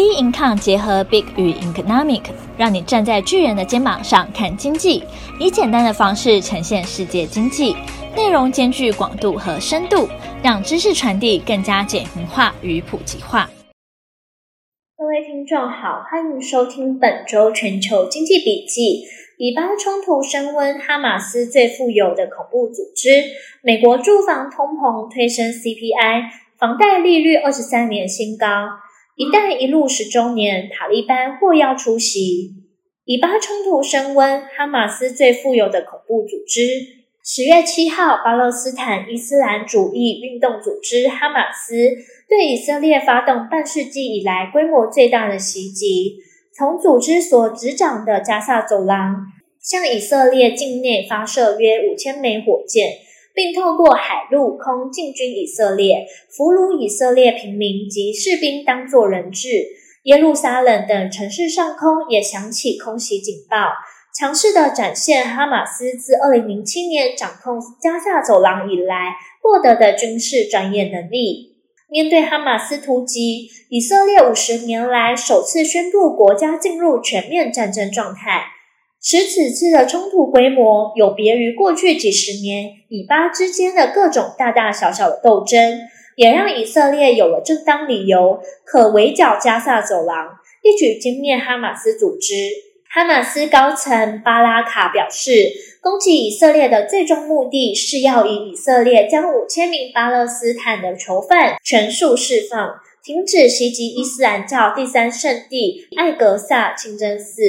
B Income 结合 Big 与 Economic，让你站在巨人的肩膀上看经济，以简单的方式呈现世界经济，内容兼具广度和深度，让知识传递更加简明化与普及化。各位听众好，欢迎收听本周全球经济笔记。以巴冲突升温，哈马斯最富有的恐怖组织，美国住房通膨推升 CPI，房贷利率二十三年新高。“一带一路”十周年，塔利班或要出席。以巴冲突升温，哈马斯最富有的恐怖组织。十月七号，巴勒斯坦伊斯兰主义运动组织哈马斯对以色列发动半世纪以来规模最大的袭击，从组织所执掌的加萨走廊向以色列境内发射约五千枚火箭。并透过海陆空进军以色列，俘虏以色列平民及士兵当作人质。耶路撒冷等城市上空也响起空袭警报，强势地展现哈马斯自2007年掌控加萨走廊以来获得的军事专业能力。面对哈马斯突击，以色列五十年来首次宣布国家进入全面战争状态。使此次的冲突规模有别于过去几十年以巴之间的各种大大小小的斗争，也让以色列有了正当理由可围剿加萨走廊，一举歼灭哈马斯组织。哈马斯高层巴拉卡表示，攻击以色列的最终目的是要以以色列将五千名巴勒斯坦的囚犯全数释放，停止袭击伊斯兰教第三圣地艾格萨清真寺。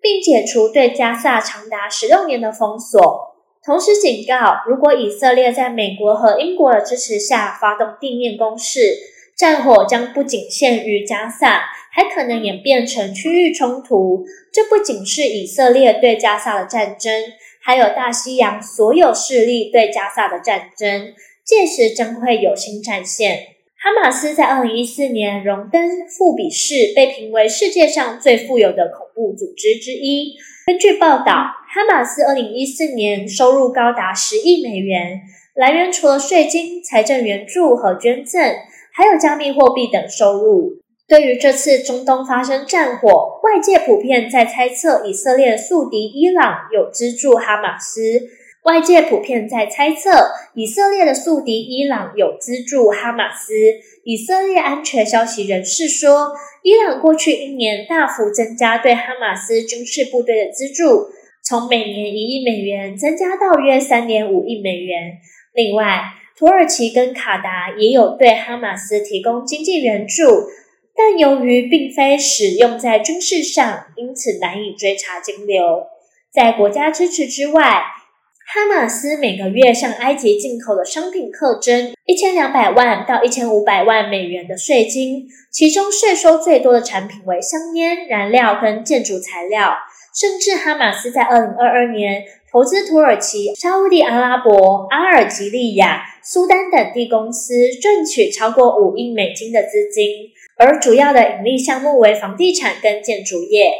并解除对加萨长达十六年的封锁，同时警告，如果以色列在美国和英国的支持下发动地面攻势，战火将不仅限于加萨，还可能演变成区域冲突。这不仅是以色列对加萨的战争，还有大西洋所有势力对加萨的战争。届时将会有新战线。哈马斯在二零一四年荣登富比士，被评为世界上最富有的恐怖组织之一。根据报道，哈马斯二零一四年收入高达十亿美元，来源除了税金、财政援助和捐赠，还有加密货币等收入。对于这次中东发生战火，外界普遍在猜测以色列宿敌伊朗有资助哈马斯。外界普遍在猜测，以色列的宿敌伊朗有资助哈马斯。以色列安全消息人士说，伊朗过去一年大幅增加对哈马斯军事部队的资助，从每年一亿美元增加到约三点五亿美元。另外，土耳其跟卡达也有对哈马斯提供经济援助，但由于并非使用在军事上，因此难以追查金流。在国家支持之外，哈马斯每个月向埃及进口的商品课征一千两百万到一千五百万美元的税金，其中税收最多的产品为香烟、燃料跟建筑材料。甚至哈马斯在二零二二年投资土耳其、沙乌地阿拉伯、阿尔及利亚、苏丹等地公司，赚取超过五亿美金的资金，而主要的盈利项目为房地产跟建筑业。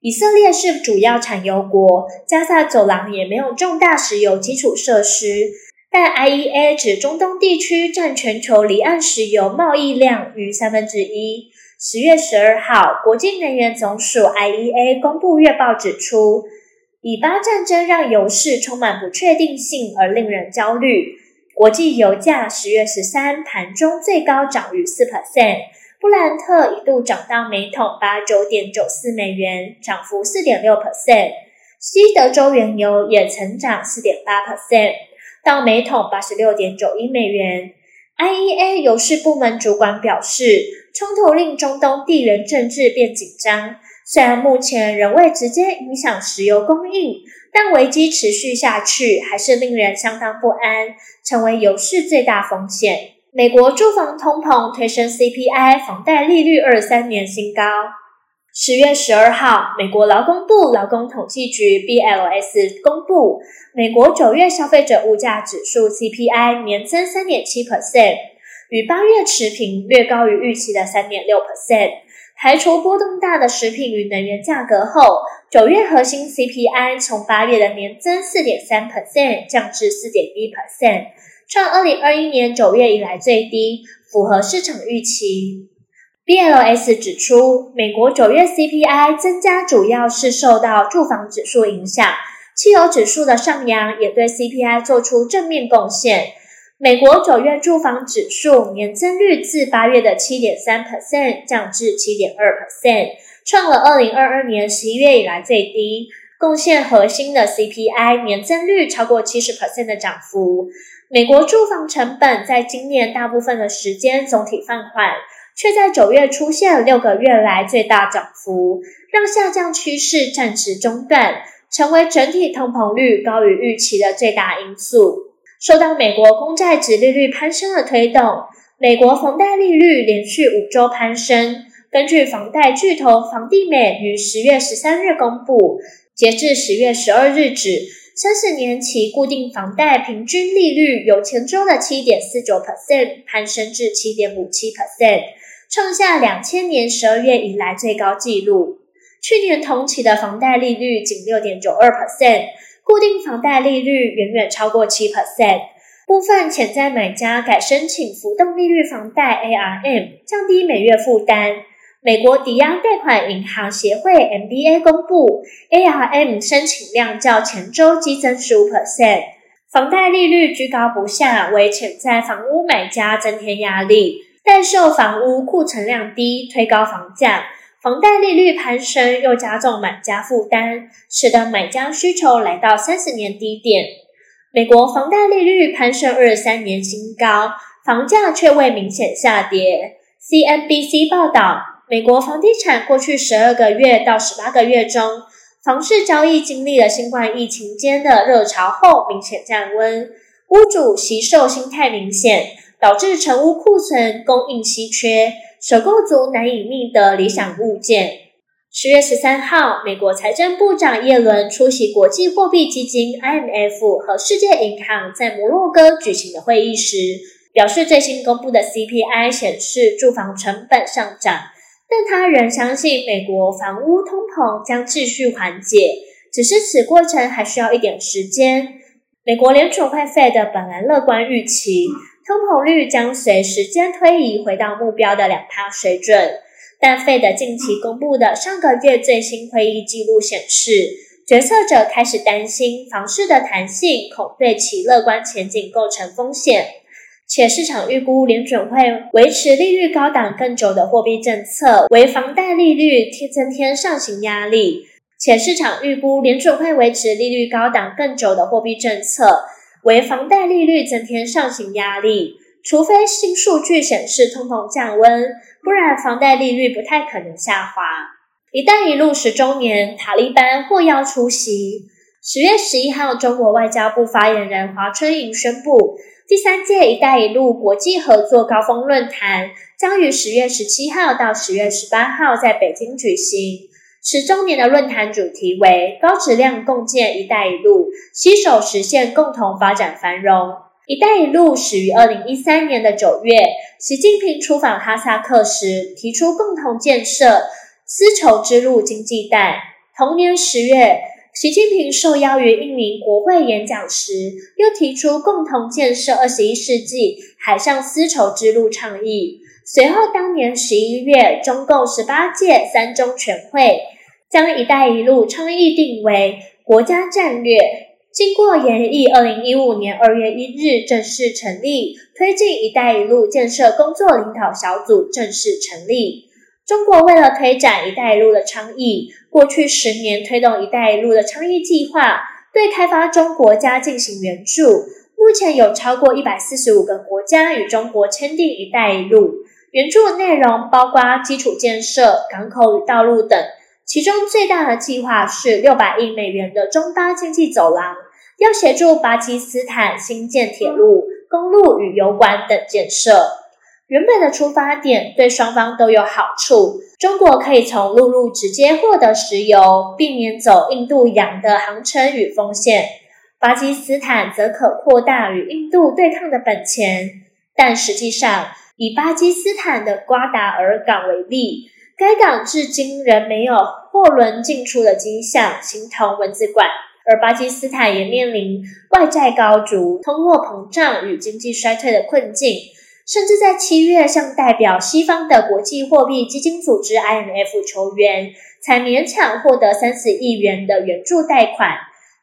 以色列是主要产油国，加萨走廊也没有重大石油基础设施，但 IEA 指中东地区占全球离岸石油贸易量逾三分之一。十月十二号，国际能源总署 IEA 公布月报指出，以巴战争让油市充满不确定性而令人焦虑。国际油价十月十三盘中最高涨逾四 percent。布兰特一度涨到每桶八九点九四美元，涨幅四点六 percent。西德州原油也曾涨四点八 percent，到每桶八十六点九一美元。IEA 油市部门主管表示，冲突令中东地缘政治变紧张。虽然目前仍未直接影响石油供应，但危机持续下去还是令人相当不安，成为油市最大风险。美国住房通膨推升 CPI，房贷利率二三年新高。十月十二号，美国劳工部劳工统计局 BLS 公布，美国九月消费者物价指数 CPI 年增三点七 percent，与八月持平，略高于预期的三点六 percent。排除波动大的食品与能源价格后，九月核心 CPI 从八月的年增四点三 percent 降至四点一 percent。创二零二一年九月以来最低，符合市场预期。BLS 指出，美国九月 CPI 增加主要是受到住房指数影响，汽油指数的上扬也对 CPI 做出正面贡献。美国九月住房指数年增率自八月的七点三 percent 降至七点二 percent，创了二零二二年十一月以来最低。贡献核心的 CPI 年增率超过七十 percent 的涨幅。美国住房成本在今年大部分的时间总体放缓，却在九月出现六个月来最大涨幅，让下降趋势暂时中断，成为整体通膨率高于预期的最大因素。受到美国公债殖利率攀升的推动，美国房贷利率连续五周攀升。根据房贷巨头房地美于十月十三日公布，截至十月十二日止，三十年期固定房贷平均利率由前周的七点四九 percent 攀升至七点五七 percent，创下两千年十二月以来最高纪录。去年同期的房贷利率仅六点九二 percent。固定房贷利率远远超过七 percent，部分潜在买家改申请浮动利率房贷 ARM，降低每月负担。美国抵押贷款银行协会 MBA 公布，ARM 申请量较前周激增十五 percent。房贷利率居高不下，为潜在房屋买家增添压力。待售房屋库存量低，推高房价。房贷利率攀升，又加重买家负担，使得买家需求来到三十年低点。美国房贷利率攀升二十三年新高，房价却未明显下跌。CNBC 报道，美国房地产过去十二个月到十八个月中，房市交易经历了新冠疫情间的热潮后明显降温，屋主惜售心态明显，导致成屋库存供应稀缺。首购族难以觅得理想物件。十月十三号，美国财政部长耶伦出席国际货币基金 （IMF） 和世界银行在摩洛哥举行的会议时，表示最新公布的 CPI 显示住房成本上涨，但他仍相信美国房屋通膨将继续缓解，只是此过程还需要一点时间。美国联储会 Fed 本来乐观预期。通膨率将随时间推移回到目标的两趴水准，但费德近期公布的上个月最新会议记录显示，决策者开始担心房市的弹性恐对其乐观前景构成风险，且市场预估联准会维持利率高档更久的货币政策，为房贷利率增添上行压力，且市场预估联准会维持利率高档更久的货币政策。为房贷利率增添上行压力，除非新数据显示通膨降温，不然房贷利率不太可能下滑。一带一路十周年，塔利班或要出席。十月十一号，中国外交部发言人华春莹宣布，第三届一带一路国际合作高峰论坛将于十月十七号到十月十八号在北京举行。十周年的论坛主题为“高质量共建‘一带一路’，携手实现共同发展繁荣”。“一带一路”始于二零一三年的九月，习近平出访哈萨克时提出共同建设丝绸之路经济带。同年十月，习近平受邀于印尼国会演讲时，又提出共同建设二十一世纪海上丝绸之路倡议。随后，当年十一月，中共十八届三中全会。将“一带一路”倡议定为国家战略，经过研议，二零一五年二月一日正式成立推进“一带一路”建设工作领导小组，正式成立。中国为了推展“一带一路”的倡议，过去十年推动“一带一路”的倡议计划，对开发中国家进行援助。目前有超过一百四十五个国家与中国签订“一带一路”援助的内容，包括基础建设、港口与道路等。其中最大的计划是六百亿美元的中巴经济走廊，要协助巴基斯坦兴建铁路、公路与油管等建设。原本的出发点对双方都有好处，中国可以从陆路直接获得石油，避免走印度洋的航程与风险；巴基斯坦则可扩大与印度对抗的本钱。但实际上，以巴基斯坦的瓜达尔港为例。该港至今仍没有货轮进出的迹象，形同文字馆。而巴基斯坦也面临外债高筑、通货膨胀与经济衰退的困境，甚至在七月向代表西方的国际货币基金组织 IMF 求援，才勉强获得三十亿元的援助贷款。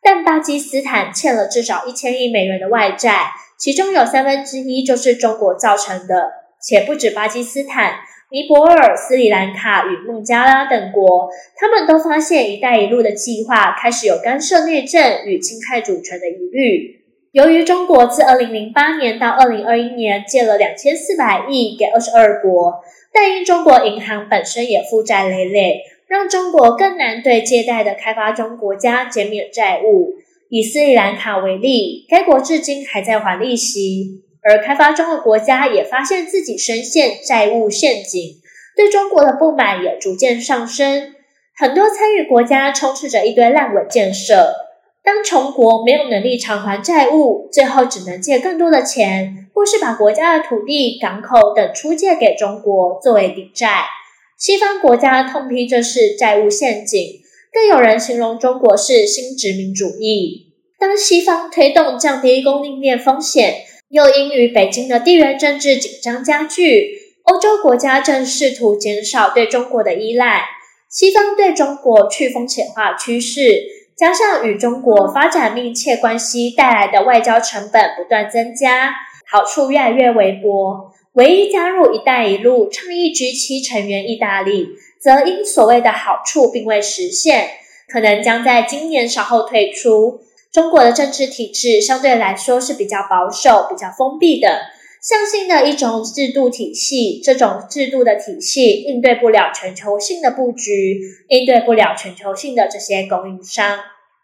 但巴基斯坦欠了至少一千亿美元的外债，其中有三分之一就是中国造成的，且不止巴基斯坦。尼泊尔、斯里兰卡与孟加拉等国，他们都发现“一带一路”的计划开始有干涉内政与侵害主权的疑虑。由于中国自2008年到2021年借了2400亿给22国，但因中国银行本身也负债累累，让中国更难对借贷的开发中国家减免债务。以斯里兰卡为例，该国至今还在还利息。而开发中的国家也发现自己深陷债务陷阱，对中国的不满也逐渐上升。很多参与国家充斥着一堆烂尾建设，当穷国没有能力偿还债务，最后只能借更多的钱，或是把国家的土地、港口等出借给中国作为抵债。西方国家痛批这是债务陷阱，更有人形容中国是新殖民主义。当西方推动降低供应链风险。又因与北京的地缘政治紧张加剧，欧洲国家正试图减少对中国的依赖。西方对中国去风险化趋势，加上与中国发展密切关系带来的外交成本不断增加，好处越来越微薄。唯一加入“一带一路”倡议 G7 成员意大利，则因所谓的好处并未实现，可能将在今年稍后退出。中国的政治体制相对来说是比较保守、比较封闭的，像新的一种制度体系。这种制度的体系应对不了全球性的布局，应对不了全球性的这些供应商。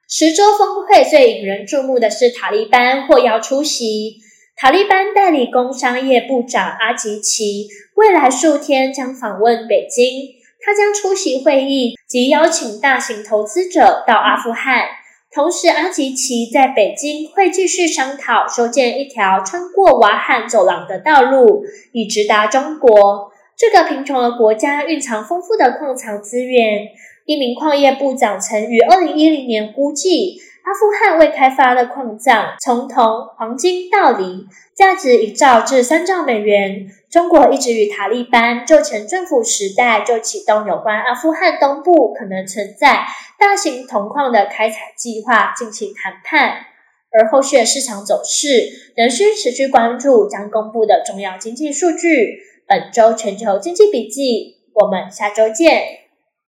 十周峰会最引人注目的是塔利班获邀出席。塔利班代理工商业部长阿吉奇未来数天将访问北京，他将出席会议及邀请大型投资者到阿富汗。同时，阿吉奇在北京会继续商讨修建一条穿过瓦罕走廊的道路，以直达中国。这个贫穷的国家蕴藏丰富的矿藏资源。一名矿业部长曾于二零一零年估计，阿富汗未开发的矿藏从铜、黄金到锂，价值一兆至三兆美元。中国一直与塔利班就前政府时代就启动有关阿富汗东部可能存在大型铜矿的开采计划进行谈判，而后续的市场走势仍需持续关注将公布的重要经济数据。本周全球经济笔记，我们下周见。